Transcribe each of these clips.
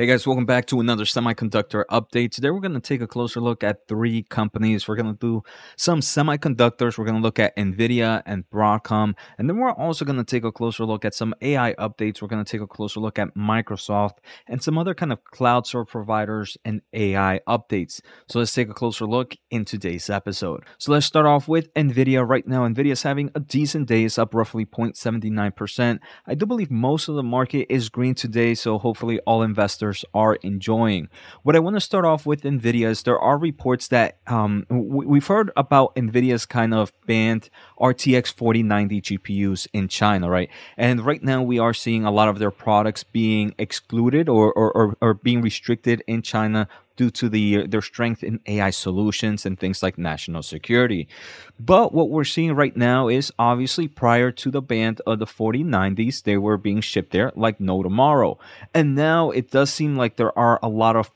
Hey guys, welcome back to another semiconductor update. Today we're going to take a closer look at three companies. We're going to do some semiconductors. We're going to look at Nvidia and Broadcom. And then we're also going to take a closer look at some AI updates. We're going to take a closer look at Microsoft and some other kind of cloud server providers and AI updates. So let's take a closer look in today's episode. So let's start off with Nvidia. Right now, Nvidia is having a decent day. It's up roughly 0.79%. I do believe most of the market is green today. So hopefully all investors are enjoying. What I want to start off with NVIDIA is there are reports that um, we've heard about NVIDIA's kind of banned RTX 4090 GPUs in China, right? And right now we are seeing a lot of their products being excluded or, or, or, or being restricted in China due to the their strength in AI solutions and things like national security. But what we're seeing right now is obviously prior to the ban of the 4090s, they were being shipped there like no tomorrow. And now it does seem like there are a lot of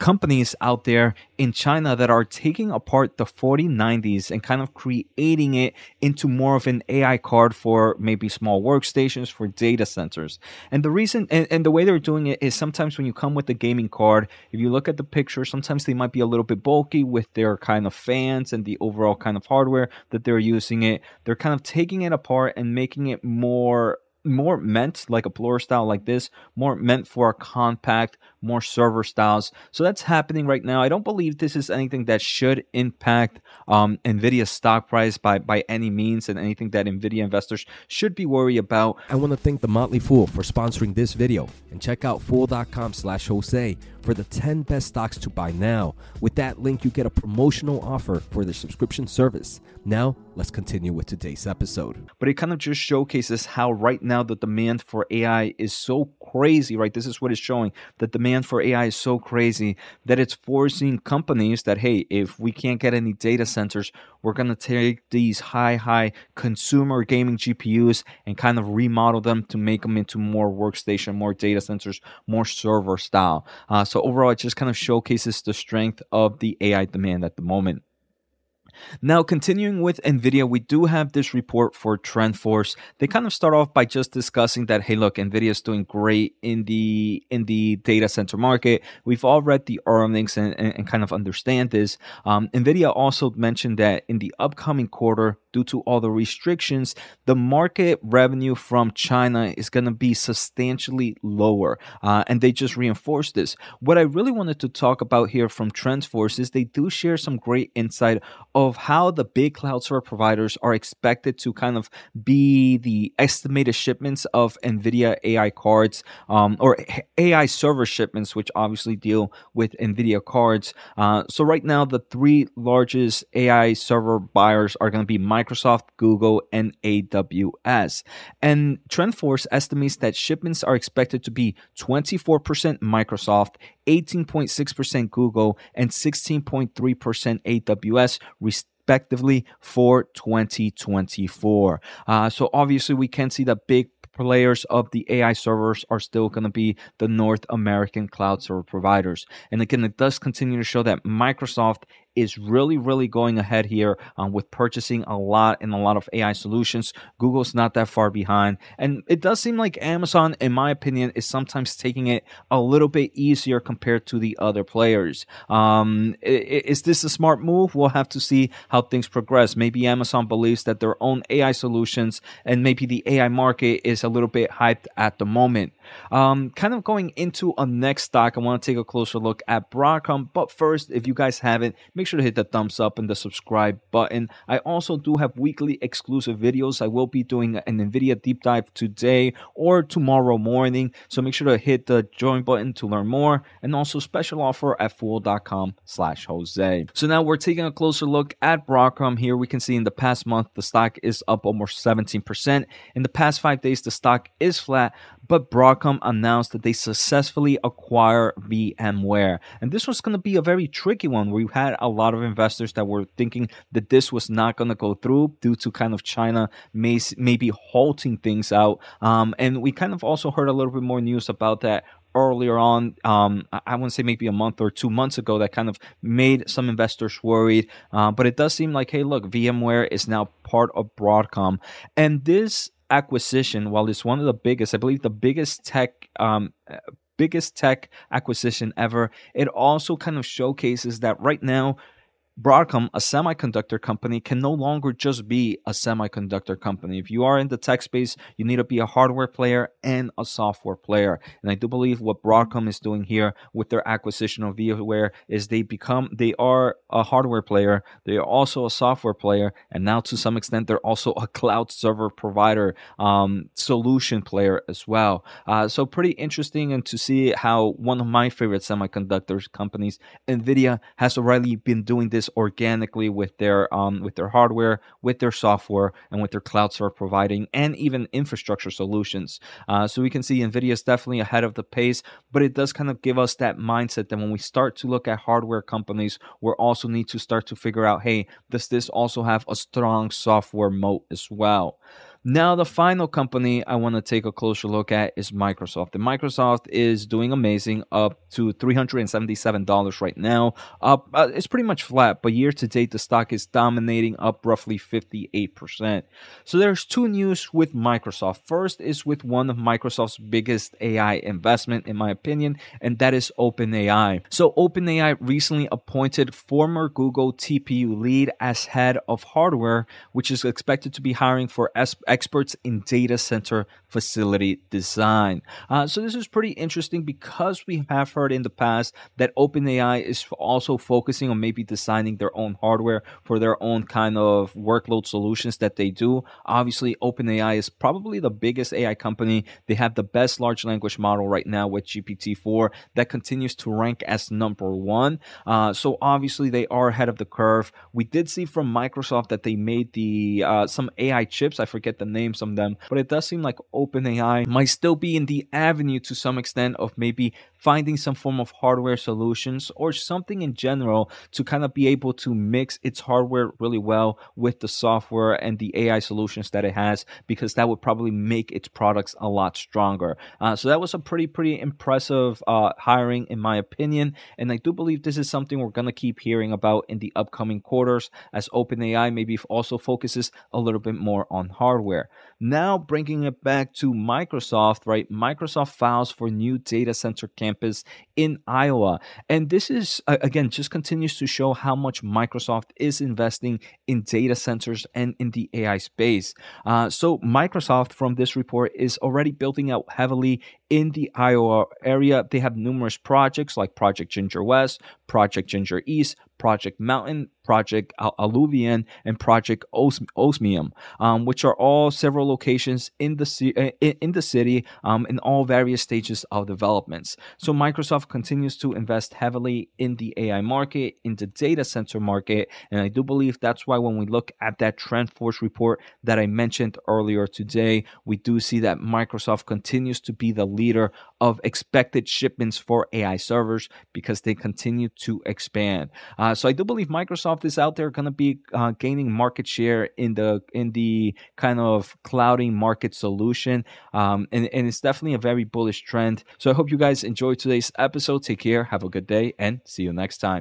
companies out there in China that are taking apart the 4090s and kind of creating it into more of an AI card for maybe small workstations for data centers. And the reason and, and the way they're doing it is sometimes when you come with the gaming card, if you look at the picture, sometimes they might be a little bit bulky with their kind of fans and the overall kind of hardware that they're using it. They're kind of taking it apart and making it more more meant like a blower style like this, more meant for a compact, more server styles. So that's happening right now. I don't believe this is anything that should impact um, Nvidia's stock price by by any means, and anything that Nvidia investors should be worried about. I want to thank the Motley Fool for sponsoring this video, and check out fool.com/slash Jose for the 10 best stocks to buy now. With that link, you get a promotional offer for the subscription service. Now, let's continue with today's episode. But it kind of just showcases how right now the demand for AI is so crazy, right? This is what it's showing. The demand for AI is so crazy that it's forcing companies that, hey, if we can't get any data centers, we're going to take these high, high consumer gaming GPUs and kind of remodel them to make them into more workstation, more data centers, more server style. Uh, so overall, it just kind of showcases the strength of the AI demand at the moment. Now, continuing with NVIDIA, we do have this report for TrendForce. They kind of start off by just discussing that, hey, look, NVIDIA is doing great in the in the data center market. We've all read the earnings and, and, and kind of understand this. Um, NVIDIA also mentioned that in the upcoming quarter, due to all the restrictions, the market revenue from China is going to be substantially lower. Uh, and they just reinforced this. What I really wanted to talk about here from TrendForce is they do share some great insight of how the big cloud server providers are expected to kind of be the estimated shipments of NVIDIA AI cards um, or AI server shipments, which obviously deal with NVIDIA cards. Uh, so, right now, the three largest AI server buyers are going to be. Microsoft, Google, and AWS. And TrendForce estimates that shipments are expected to be 24% Microsoft, 18.6% Google, and 16.3% AWS, respectively, for 2024. Uh, so obviously, we can see that big players of the AI servers are still going to be the North American cloud server providers. And again, it does continue to show that Microsoft is really, really going ahead here um, with purchasing a lot and a lot of AI solutions. Google's not that far behind. And it does seem like Amazon, in my opinion, is sometimes taking it a little bit easier compared to the other players. Um, is this a smart move? We'll have to see how things progress. Maybe Amazon believes that their own AI solutions and maybe the AI market is a little bit hyped at the moment. Um, kind of going into a next stock, I want to take a closer look at Broadcom. But first, if you guys haven't, make sure to hit the thumbs up and the subscribe button. I also do have weekly exclusive videos. I will be doing an NVIDIA deep dive today or tomorrow morning. So make sure to hit the join button to learn more and also special offer at fool.com slash Jose. So now we're taking a closer look at Broadcom. Here we can see in the past month, the stock is up almost 17%. In the past five days, the stock is flat, but Broadcom announced that they successfully acquire VMware. And this was going to be a very tricky one. We had a lot of investors that were thinking that this was not going to go through due to kind of China may, maybe halting things out. Um, and we kind of also heard a little bit more news about that earlier on, um, I want to say maybe a month or two months ago, that kind of made some investors worried. Uh, but it does seem like, hey, look, VMware is now part of Broadcom. And this acquisition, while it's one of the biggest, I believe the biggest tech um, biggest tech acquisition ever. It also kind of showcases that right now Broadcom, a semiconductor company, can no longer just be a semiconductor company. If you are in the tech space, you need to be a hardware player and a software player. And I do believe what Broadcom is doing here with their acquisition of VMware is they become they are a hardware player, they are also a software player, and now to some extent they're also a cloud server provider um, solution player as well. Uh, so pretty interesting, and to see how one of my favorite semiconductors companies, Nvidia, has already been doing this organically with their um, with their hardware, with their software, and with their cloud server providing, and even infrastructure solutions. Uh, so we can see Nvidia is definitely ahead of the pace, but it does kind of give us that mindset that when we start to look at hardware companies, we also need to start to figure out, hey, does this also have a strong software moat as well? Now, the final company I want to take a closer look at is Microsoft. And Microsoft is doing amazing, up to $377 right now. Up, uh, it's pretty much flat, but year to date, the stock is dominating, up roughly 58%. So there's two news with Microsoft. First is with one of Microsoft's biggest AI investment, in my opinion, and that is OpenAI. So OpenAI recently appointed former Google TPU lead as head of hardware, which is expected to be hiring for S experts in data center facility design. Uh, so this is pretty interesting because we have heard in the past that OpenAI is also focusing on maybe designing their own hardware for their own kind of workload solutions that they do. Obviously, OpenAI is probably the biggest AI company. They have the best large language model right now with GPT-4 that continues to rank as number one. Uh, so obviously they are ahead of the curve. We did see from Microsoft that they made the uh, some AI chips. I forget the names of them, but it does seem like OpenAI might still be in the avenue to some extent of maybe finding some form of hardware solutions or something in general to kind of be able to mix its hardware really well with the software and the AI solutions that it has, because that would probably make its products a lot stronger. Uh, so that was a pretty, pretty impressive uh, hiring, in my opinion. And I do believe this is something we're going to keep hearing about in the upcoming quarters as OpenAI maybe also focuses a little bit more on hardware. Now, bringing it back to Microsoft, right? Microsoft files for new data center campus in Iowa. And this is, again, just continues to show how much Microsoft is investing in data centers and in the AI space. Uh, so, Microsoft, from this report, is already building out heavily in the Iowa area. They have numerous projects like Project Ginger West, Project Ginger East, Project Mountain, Project Alluvium, and Project Os- Osmium, um, which are all several locations in the uh, in the city um, in all various stages of developments. So Microsoft continues to invest heavily in the AI market, in the data center market, and I do believe that's why when we look at that TrendForce report that I mentioned earlier today, we do see that Microsoft continues to be the leader of expected shipments for AI servers because they continue to expand. Uh, so I do believe Microsoft is out there going to be uh, gaining market share in the in the kind of clouding market solution, um, and and it's definitely a very bullish trend. So I hope you guys enjoyed today's episode. Take care, have a good day, and see you next time.